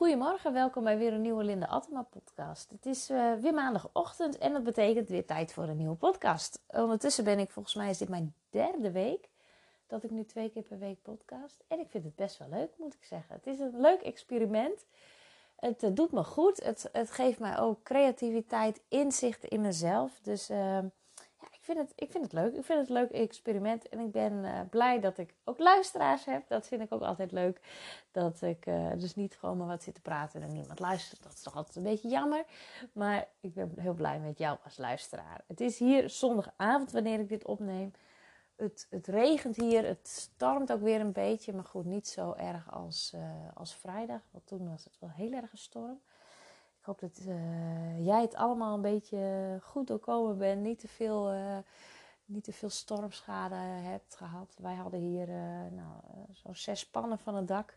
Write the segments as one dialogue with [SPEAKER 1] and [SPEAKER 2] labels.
[SPEAKER 1] Goedemorgen, welkom bij weer een nieuwe Linda Attema podcast. Het is uh, weer maandagochtend en dat betekent weer tijd voor een nieuwe podcast. Ondertussen ben ik, volgens mij is dit mijn derde week dat ik nu twee keer per week podcast. En ik vind het best wel leuk, moet ik zeggen. Het is een leuk experiment. Het uh, doet me goed. Het, het geeft mij ook creativiteit, inzicht in mezelf. Dus uh, vind het, ik vind het leuk. Ik vind het een leuk experiment. En ik ben uh, blij dat ik ook luisteraars heb. Dat vind ik ook altijd leuk. Dat ik uh, dus niet gewoon maar wat zit te praten en niemand luistert. Dat is toch altijd een beetje jammer. Maar ik ben heel blij met jou als luisteraar. Het is hier zondagavond wanneer ik dit opneem. Het, het regent hier. Het stormt ook weer een beetje. Maar goed, niet zo erg als, uh, als vrijdag. Want toen was het wel heel erg storm. Ik hoop dat uh, jij het allemaal een beetje goed doorkomen bent. Niet te veel, uh, niet te veel stormschade hebt gehad. Wij hadden hier uh, nou, zo'n zes pannen van het dak.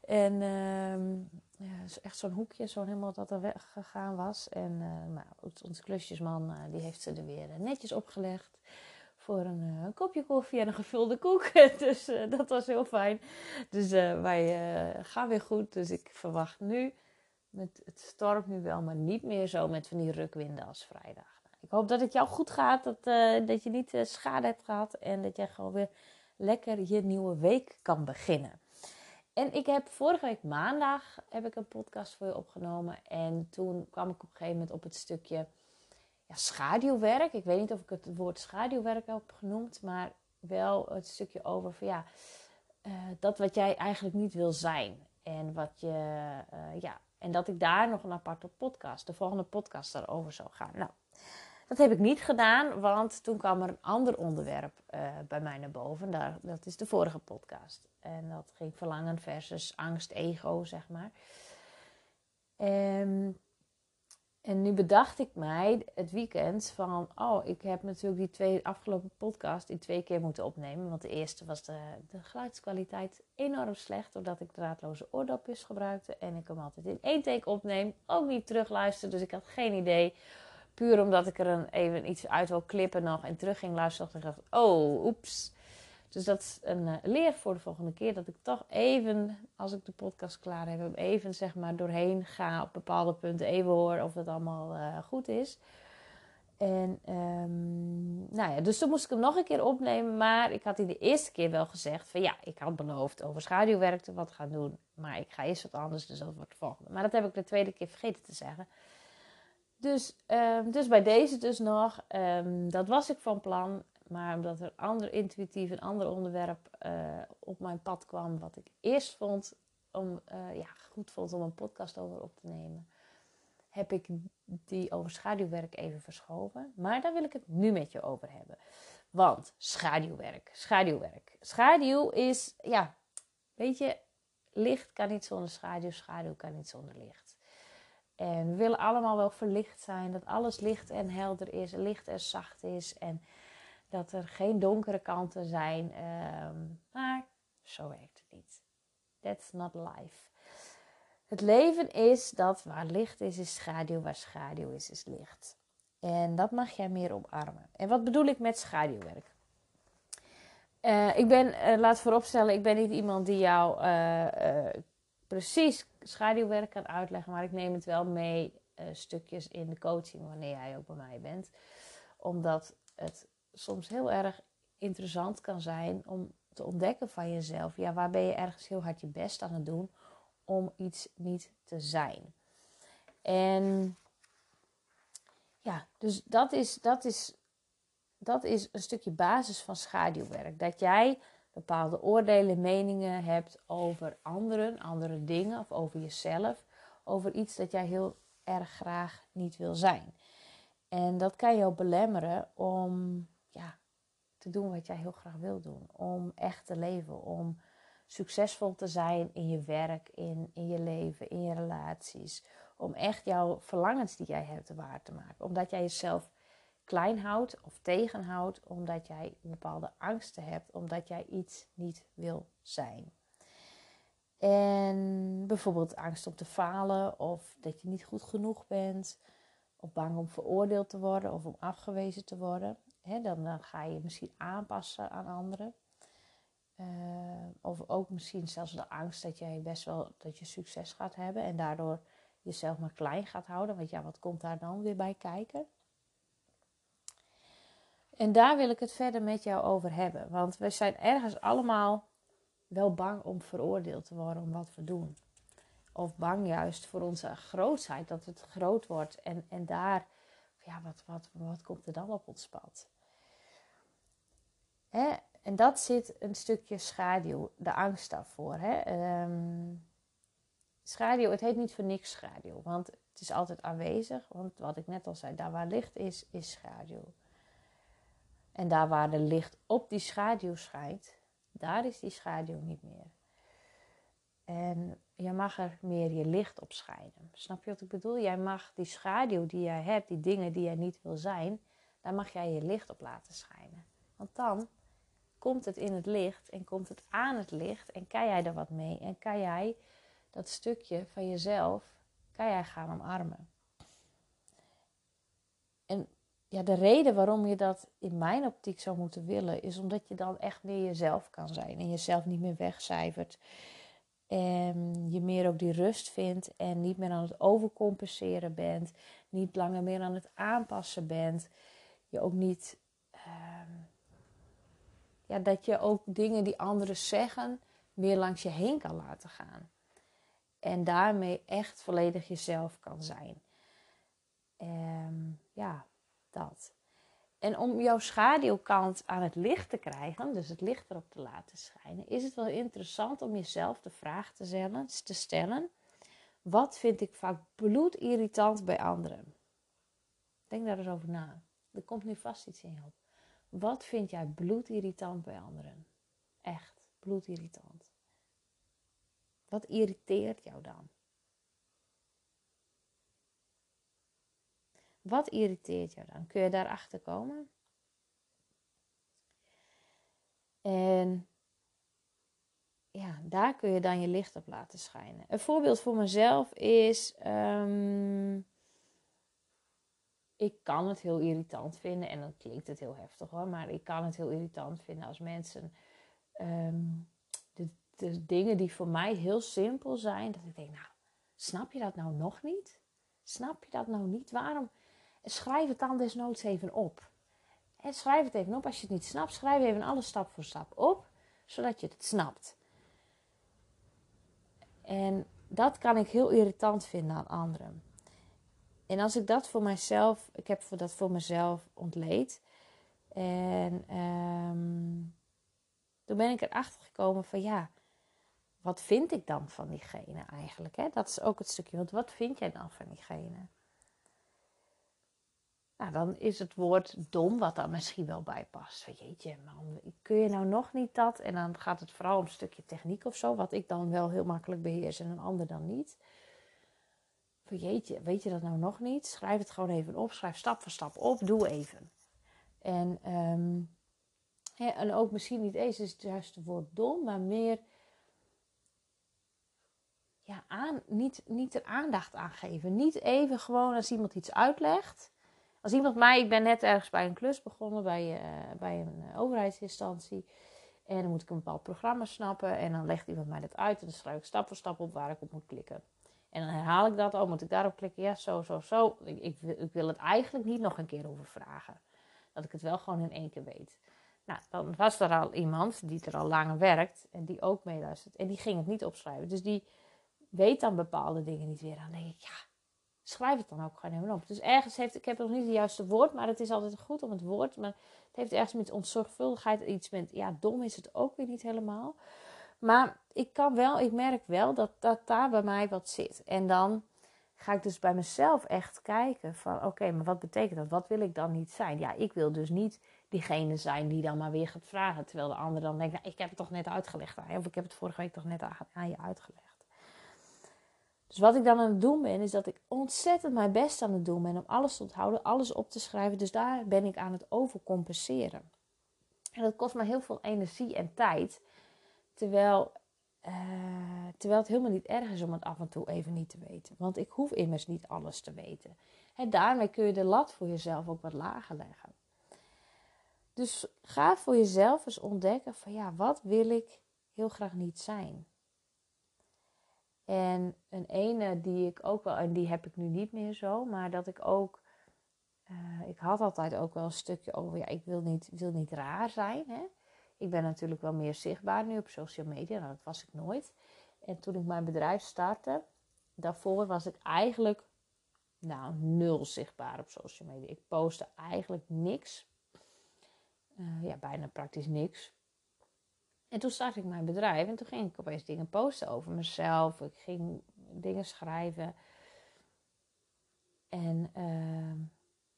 [SPEAKER 1] En ehm, ja, echt zo'n hoekje, zo'n helemaal dat er weggegaan was. En nou, onze klusjesman die heeft ze er weer netjes opgelegd. Voor een, kopje koffie en een gevulde koek. dus dat was heel fijn. Dus wij gaan weer goed. Dus ik verwacht nu met, het stormt nu wel, maar niet meer zo met van die rukwinden als vrijdag. Ik hoop dat het jou goed gaat, dat, uh, dat je niet uh, schade hebt gehad en dat jij gewoon weer lekker je nieuwe week kan beginnen. En ik heb vorige week maandag heb ik een podcast voor je opgenomen en toen kwam ik op een gegeven moment op het stukje ja, schaduwwerk. Ik weet niet of ik het woord schaduwwerk heb genoemd, maar wel het stukje over van ja, uh, dat wat jij eigenlijk niet wil zijn. En wat je, ja, en dat ik daar nog een aparte podcast, de volgende podcast daarover zou gaan. Nou, dat heb ik niet gedaan, want toen kwam er een ander onderwerp uh, bij mij naar boven. Daar, dat is de vorige podcast. En dat ging verlangen versus angst, ego, zeg maar. En en nu bedacht ik mij het weekend van, oh, ik heb natuurlijk die twee afgelopen podcast in twee keer moeten opnemen. Want de eerste was de, de geluidskwaliteit enorm slecht, doordat ik draadloze oordopjes gebruikte. En ik hem altijd in één take opneem, ook niet terugluisteren. Dus ik had geen idee. Puur omdat ik er een, even iets uit wil klippen nog en terug ging luisteren. dacht ik, oh, oeps. Dus dat is een uh, leer voor de volgende keer. Dat ik toch even, als ik de podcast klaar heb, even zeg maar doorheen ga op bepaalde punten. Even hoor of het allemaal uh, goed is. En um, nou ja, dus toen moest ik hem nog een keer opnemen. Maar ik had in de eerste keer wel gezegd van ja, ik had beloofd over schaduwwerk te wat gaan doen. Maar ik ga eerst wat anders, dus dat wordt de volgende. Maar dat heb ik de tweede keer vergeten te zeggen. Dus, um, dus bij deze dus nog, um, dat was ik van plan. Maar omdat er ander intuïtief een ander onderwerp uh, op mijn pad kwam, wat ik eerst vond om, uh, ja, goed vond om een podcast over op te nemen, heb ik die over schaduwwerk even verschoven. Maar daar wil ik het nu met je over hebben. Want schaduwwerk, schaduwwerk. Schaduw is, ja, weet je, licht kan niet zonder schaduw, schaduw kan niet zonder licht. En we willen allemaal wel verlicht zijn, dat alles licht en helder is, licht en zacht is. En dat er geen donkere kanten zijn. Um, maar zo werkt het niet. That's not life. Het leven is dat waar licht is, is schaduw. Waar schaduw is, is licht. En dat mag jij meer omarmen. En wat bedoel ik met schaduwwerk? Uh, ik ben, uh, laat vooropstellen, ik ben niet iemand die jou uh, precies schaduwwerk kan uitleggen. Maar ik neem het wel mee stukjes in de coaching wanneer jij ook bij mij bent. Omdat het soms heel erg interessant kan zijn om te ontdekken van jezelf. Ja, waar ben je ergens heel hard je best aan het doen om iets niet te zijn? En ja, dus dat is, dat is, dat is een stukje basis van schaduwwerk. Dat jij bepaalde oordelen, meningen hebt over anderen, andere dingen of over jezelf. Over iets dat jij heel erg graag niet wil zijn. En dat kan jou belemmeren om te doen wat jij heel graag wil doen. Om echt te leven, om succesvol te zijn in je werk, in, in je leven, in je relaties. Om echt jouw verlangens die jij hebt waar te maken. Omdat jij jezelf klein houdt of tegenhoudt, omdat jij bepaalde angsten hebt, omdat jij iets niet wil zijn. En bijvoorbeeld angst om te falen of dat je niet goed genoeg bent, of bang om veroordeeld te worden of om afgewezen te worden dan, ga je misschien aanpassen aan anderen. of ook misschien zelfs de angst dat jij best wel dat je succes gaat hebben en daardoor jezelf maar klein gaat houden. Want ja, wat komt daar dan weer bij kijken? En daar wil ik het verder met jou over hebben. Want we zijn ergens allemaal wel bang om veroordeeld te worden om wat we doen. Of bang juist voor onze grootheid, dat het groot wordt. En, en daar, ja, wat, wat, wat komt er dan op ons pad? Hè? En dat zit een stukje schaduw, de angst daarvoor. Hè? Ehm, schaduw, het heet niet voor niks schaduw, want het is altijd aanwezig. Want wat ik net al zei, daar waar licht is, is schaduw. En daar waar de licht op die schaduw schijnt, daar is die schaduw niet meer. En je mag er meer je licht op schijnen. Snap je wat ik bedoel? Jij mag die schaduw die jij hebt, die dingen die jij niet wil zijn, daar mag jij je licht op laten schijnen. Want dan komt het in het licht en komt het aan het licht en kan jij er wat mee en kan jij dat stukje van jezelf kan jij gaan omarmen. En ja, de reden waarom je dat in mijn optiek zou moeten willen, is omdat je dan echt meer jezelf kan zijn en jezelf niet meer wegcijfert. En je meer ook die rust vindt en niet meer aan het overcompenseren bent, niet langer meer aan het aanpassen bent. Je ook niet, ehm, ja, dat je ook dingen die anderen zeggen meer langs je heen kan laten gaan. En daarmee echt volledig jezelf kan zijn. Um, ja, dat. En om jouw schaduwkant aan het licht te krijgen, dus het licht erop te laten schijnen, is het wel interessant om jezelf de vraag te stellen: te stellen wat vind ik vaak bloedirritant bij anderen? Denk daar eens over na. Er komt nu vast iets in je op. Wat vind jij bloedirritant bij anderen? Echt, bloedirritant. Wat irriteert jou dan? Wat irriteert jou dan? Kun je daarachter komen? En ja, daar kun je dan je licht op laten schijnen. Een voorbeeld voor mezelf is. Ehm, ik kan het heel irritant vinden, en dan klinkt het heel heftig hoor, maar ik kan het heel irritant vinden als mensen ehm, de, dingen die voor mij heel simpel zijn, dat ik denk, nou, snap je dat nou nog niet? Snap je dat nou niet? Waarom? schrijf het dan desnoods even op. En schrijf het even op. Als je het niet snapt, schrijf even alles stap voor stap op, zodat je het snapt. En dat kan ik heel irritant vinden aan anderen. En als ik dat voor mezelf, ik heb dat voor mezelf ontleed. En um, toen ben ik erachter gekomen van ja, wat vind ik dan van diegene eigenlijk? Hè? Dat is ook het stukje, want wat vind jij dan van diegene? Nou, dan is het woord dom wat daar misschien wel bij past. Jeetje, man, kun je nou nog niet dat? En dan gaat het vooral om een stukje techniek of zo, wat ik dan wel heel makkelijk beheers en een ander dan niet. Jeetje, weet je dat nou nog niet? Schrijf het gewoon even op, schrijf stap voor stap op, doe even. En, um, en ook misschien niet eens is het juiste woord dom, maar meer ja, niet, niet er aandacht aan geven. Niet even gewoon als iemand iets uitlegt als iemand mij, ik ben net ergens bij een klus begonnen, bij, uh, bij een uh, overheidsinstantie. En dan moet ik een bepaald programma snappen. En dan legt iemand mij dat uit. En dan schrijf ik stap voor stap op waar ik op moet klikken. En dan herhaal ik dat. Oh, moet ik daarop klikken? Ja, zo, zo, zo. Ik, ik, wil het eigenlijk niet nog een keer over vragen. Dat ik het wel gewoon in één keer weet. Nou, dan was er al iemand die er al langer werkt. En die ook meeluistert. En die ging het niet opschrijven. Dus die weet dan bepaalde dingen niet weer. Dan denk ik, ja, schrijf het dan ook gewoon even op. Dus ergens heeft, ik heb nog niet het juiste woord, maar het is altijd goed om het woord. Maar het heeft ergens met onzorgvuldigheid iets met, ja, dom is het ook weer niet helemaal. Maar ik kan wel, ik merk wel dat, dat daar bij mij wat zit. En dan ga ik dus bij mezelf echt kijken van, oké, maar wat betekent dat? Wat wil ik dan niet zijn? Ja, ik wil dus niet diegene zijn die dan maar weer gaat vragen. Terwijl de ander dan denkt, nou, ik heb het toch net uitgelegd aan je. Of ik heb het vorige week toch net aan je uitgelegd. Dus wat ik dan aan het doen ben, is dat ik ontzettend mijn best aan het doen ben om alles te onthouden, alles op te schrijven. Dus daar ben ik aan het overcompenseren. En dat kost me heel veel energie en tijd. Terwijl, uh, terwijl het helemaal niet erg is om het af en toe even niet te weten. Want ik hoef immers niet alles te weten. En daarmee kun je de lat voor jezelf ook wat lager leggen. Dus ga voor jezelf eens ontdekken van ja, wat wil ik heel graag niet zijn? En een ene die ik ook wel, en die heb ik nu niet meer zo, maar dat ik ook, uh, ik had altijd ook wel een stukje over, ja, ik wil niet, wil niet raar zijn. Hè? Ik ben natuurlijk wel meer zichtbaar nu op social media, nou, dat was ik nooit. En toen ik mijn bedrijf startte, daarvoor was ik eigenlijk nou, nul zichtbaar op social media. Ik postte eigenlijk niks. Uh, ja, bijna praktisch niks. En toen startte ik mijn bedrijf en toen ging ik opeens dingen posten over mezelf. Ik ging dingen schrijven. En uh,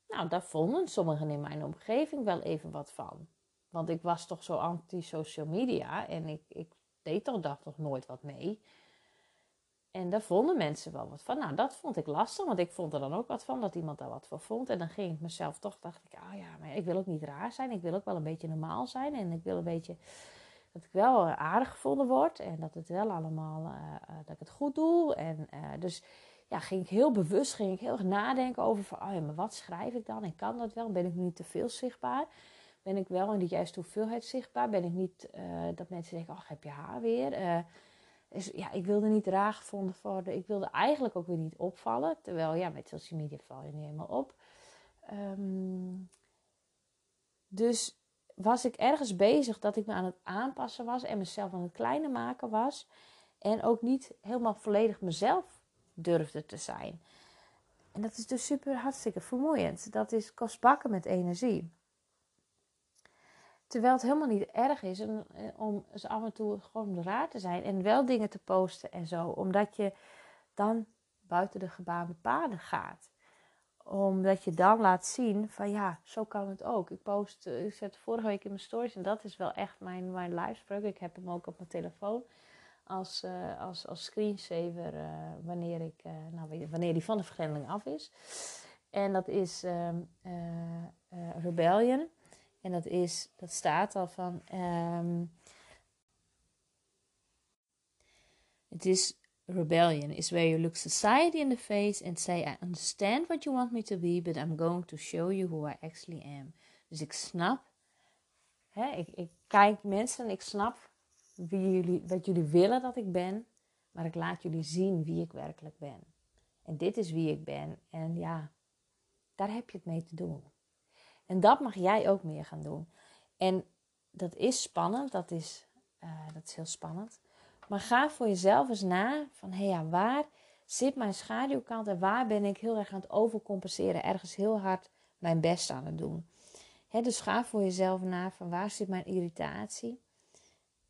[SPEAKER 1] nou, daar vonden sommigen in mijn omgeving wel even wat van. Want ik was toch zo anti-social media en ik, ik deed toch, toch nooit wat mee. En daar vonden mensen wel wat van. Nou, dat vond ik lastig, want ik vond er dan ook wat van dat iemand daar wat van vond. En dan ging ik mezelf toch, dacht ik, oh ja, maar ik wil ook niet raar zijn. Ik wil ook wel een beetje normaal zijn. En ik wil een beetje dat ik wel aardig gevonden word. En dat het wel allemaal, uh, dat ik het goed doe. En dus ja, ging ik heel bewust, ging ik heel erg nadenken over van, oh ja, maar wat schrijf ik dan? En kan dat wel? Ben ik niet te veel zichtbaar? Ben ik wel in de juiste hoeveelheid zichtbaar? Ben ik niet uh, dat mensen denken, ach, heb je haar weer? Dus ja, ik wilde niet raar gevonden worden. Ik wilde eigenlijk ook weer niet opvallen. Terwijl, ja, met social media val je niet helemaal op. Um, dus was ik ergens bezig dat ik me aan het aanpassen was en mezelf aan het kleiner maken was. En ook niet helemaal volledig mezelf durfde te zijn. En dat is dus super hartstikke vermoeiend. Dat is kostbakken met energie. Terwijl het helemaal niet erg is om eens af en toe gewoon raar te zijn en wel dingen te posten en zo. Omdat je dan buiten de gebaande paden gaat. Omdat je dan laat zien van ja, zo kan het ook. Ik post, ik zet vorige week in mijn stories en dat is wel echt mijn, mijn livespreuk. Ik heb hem ook op mijn telefoon als, uh, als, als screensaver wanneer, ik, nou, wanneer die van de vergrendeling af is. En dat is um, Rebellion. En dat, is, dat staat al van. Um, het is rebellion, is where you look society in the face and say: I understand what you want me to be, but I'm going to show you who I actually am. Dus ik snap, hè, ik, ik kijk mensen en ik snap wie jullie, wat jullie willen dat ik ben, maar ik laat jullie zien wie ik werkelijk ben. En dit is wie ik ben. En ja, daar heb je het mee te doen. En dat mag jij ook meer gaan doen. En dat is spannend, dat is, uh, dat is heel spannend. Maar ga voor jezelf eens na van hé ja, waar zit mijn schaduwkant en waar ben ik heel erg aan het overcompenseren, ergens heel hard mijn best aan het doen. He, dus ga voor jezelf na van waar zit mijn irritatie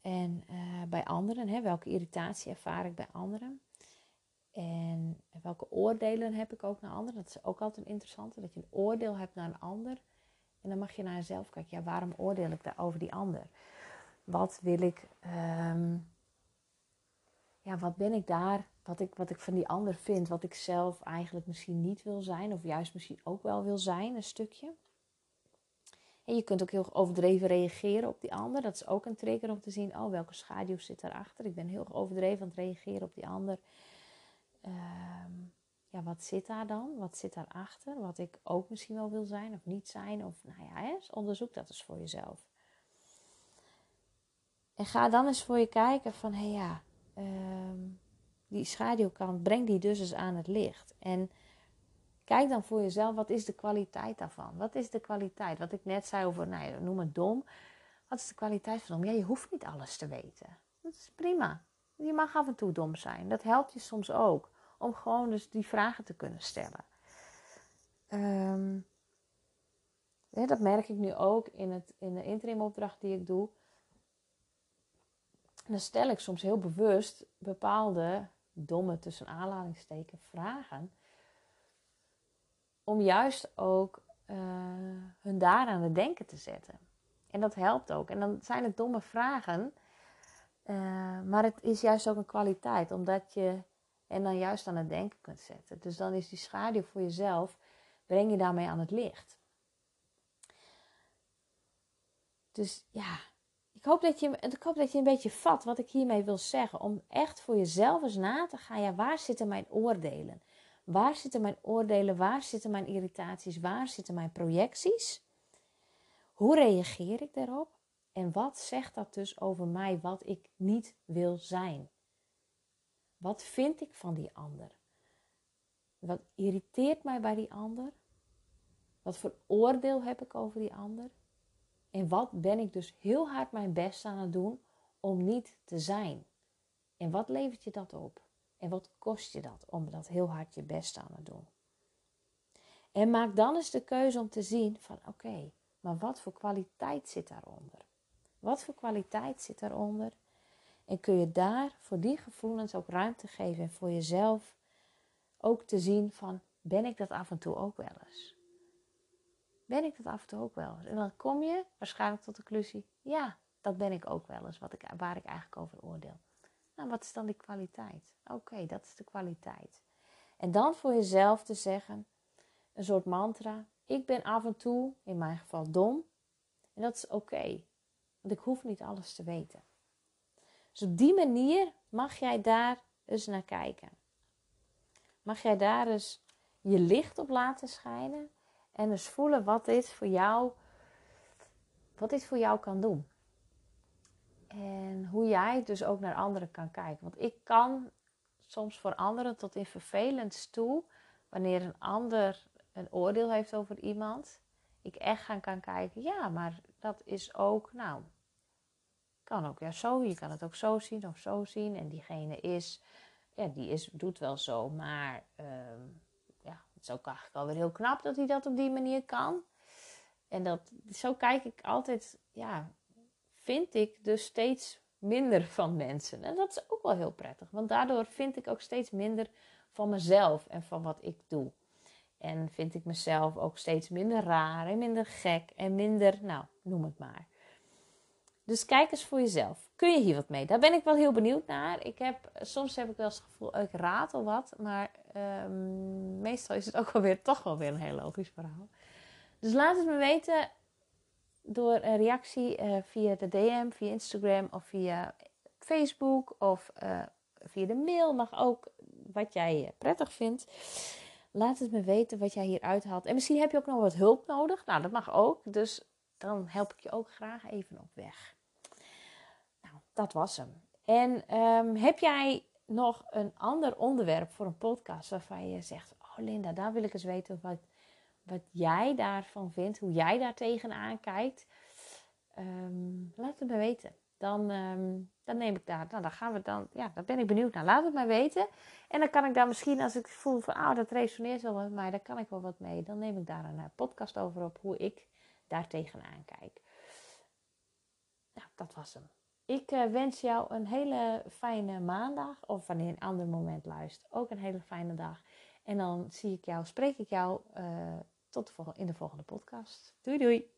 [SPEAKER 1] en uh, bij anderen, he, welke irritatie ervaar ik bij anderen. En welke oordelen heb ik ook naar anderen? Dat is ook altijd een interessante, dat je een oordeel hebt naar een ander. En dan mag je naar jezelf kijken. Ja, waarom oordeel ik daar over die ander? Wat wil ik, um, ja, wat ben ik daar, wat ik, wat ik van die ander vind, wat ik zelf eigenlijk misschien niet wil zijn, of juist misschien ook wel wil zijn, een stukje. En je kunt ook heel overdreven reageren op die ander. Dat is ook een trigger om te zien, oh, welke schaduw zit daarachter. Ik ben heel overdreven aan het reageren op die ander. Um, ja, wat zit daar dan? Wat zit daarachter? Wat ik ook misschien wel wil zijn of niet zijn. Of nou ja, onderzoek dat eens voor jezelf. En ga dan eens voor je kijken van, hé hey ja, um, die schaduwkant, breng die dus eens aan het licht. En kijk dan voor jezelf, wat is de kwaliteit daarvan? Wat is de kwaliteit? Wat ik net zei over, nou ja, noem het dom. Wat is de kwaliteit van dom? Ja, je hoeft niet alles te weten. Dat is prima. Je mag af en toe dom zijn. Dat helpt je soms ook om gewoon dus die vragen te kunnen stellen. Um, dat merk ik nu ook in, het, in de interimopdracht die ik doe. dan stel ik soms heel bewust bepaalde domme tussen aanhalingstekens vragen. Om juist ook uh, hun daar aan het denken te zetten. En dat helpt ook. En dan zijn het domme vragen. Uh, maar het is juist ook een kwaliteit. Omdat je en dan juist aan het denken kunt zetten. Dus dan is die schaduw voor jezelf, breng je daarmee aan het licht. Dus ja, ik hoop, dat je, ik hoop dat je een beetje vat wat ik hiermee wil zeggen. Om echt voor jezelf eens na te gaan. Ja, waar zitten mijn oordelen? Waar zitten mijn oordelen? Waar zitten mijn irritaties? Waar zitten mijn projecties? Hoe reageer ik daarop? En wat zegt dat dus over mij wat ik niet wil zijn? Wat vind ik van die ander? Wat irriteert mij bij die ander? Wat voor oordeel heb ik over die ander? En wat ben ik dus heel hard mijn best aan het doen om niet te zijn? En wat levert je dat op? En wat kost je dat om dat heel hard je best aan te doen? En maak dan eens de keuze om te zien van oké, maar wat voor kwaliteit zit daaronder? Wat voor kwaliteit zit daaronder? En kun je daar voor die gevoelens ook ruimte geven en voor jezelf ook te zien van ben ik dat af en toe ook wel eens? Ben ik dat af en toe ook wel eens? En dan kom je waarschijnlijk tot de conclusie, ja, dat ben ik ook wel eens, wat ik, waar ik eigenlijk over oordeel. Nou, wat is dan die kwaliteit? Oké, dat is de kwaliteit. En dan voor jezelf te zeggen, een soort mantra, ik ben af en toe, in mijn geval, dom. En dat is oké, want ik hoef niet alles te weten. Dus op die manier mag jij daar eens naar kijken. Mag jij daar eens je licht op laten schijnen en eens voelen wat dit voor jou, wat dit voor jou kan doen. En hoe jij dus ook naar anderen kan kijken. Want ik kan soms voor anderen tot in vervelend toe, wanneer een ander een oordeel heeft over iemand, ik echt gaan kan kijken. Ja, maar dat is ook, nou, kan ook ja zo. Je kan het ook zo zien of zo zien. En diegene is, ja, die is, doet wel zo, maar uh, ja, het is ook eigenlijk alweer heel knap dat hij dat op die manier kan. En dat, zo kijk ik altijd, ja, vind ik dus steeds minder van mensen. En dat is ook wel heel prettig, want daardoor vind ik ook steeds minder van mezelf en van wat ik doe. En vind ik mezelf ook steeds minder raar en minder gek en minder, nou, noem het maar. Dus kijk eens voor jezelf. Kun je hier wat mee? Daar ben ik wel heel benieuwd naar. Ik heb, soms heb ik wel eens het gevoel, ik raad al wat. Maar um, meestal is het ook wel toch wel weer een heel logisch verhaal. Dus laat het me weten door een reactie uh, via de DM, via Instagram of via Facebook of uh, via de mail. Mag ook wat jij prettig vindt. Laat het me weten wat jij hier uithaalt. En misschien heb je ook nog wat hulp nodig. Nou, dat mag ook. Dus dan help ik je ook graag even op weg. Dat was hem. En um, heb jij nog een ander onderwerp voor een podcast waarvan je zegt: Oh Linda, daar wil ik eens weten wat, wat jij daarvan vindt, hoe jij daar tegenaan kijkt. Um, laat het me weten. Dan, um, dan neem ik daar, nou, dan gaan we dan, ja, dan ben ik benieuwd naar. Laat het mij weten. En dan kan ik daar misschien, als ik voel van, oh, dat resoneert wel met mij, daar kan ik wel wat mee. Dan neem ik daar een uh, podcast over op hoe ik daar tegenaan kijk. Nou, dat was hem. Ik uh, wens jou een hele fijne maandag. Of wanneer een ander moment luistert, ook een hele fijne dag. En dan zie ik jou, spreek ik jou uh, tot de in de volgende podcast. Doei doei!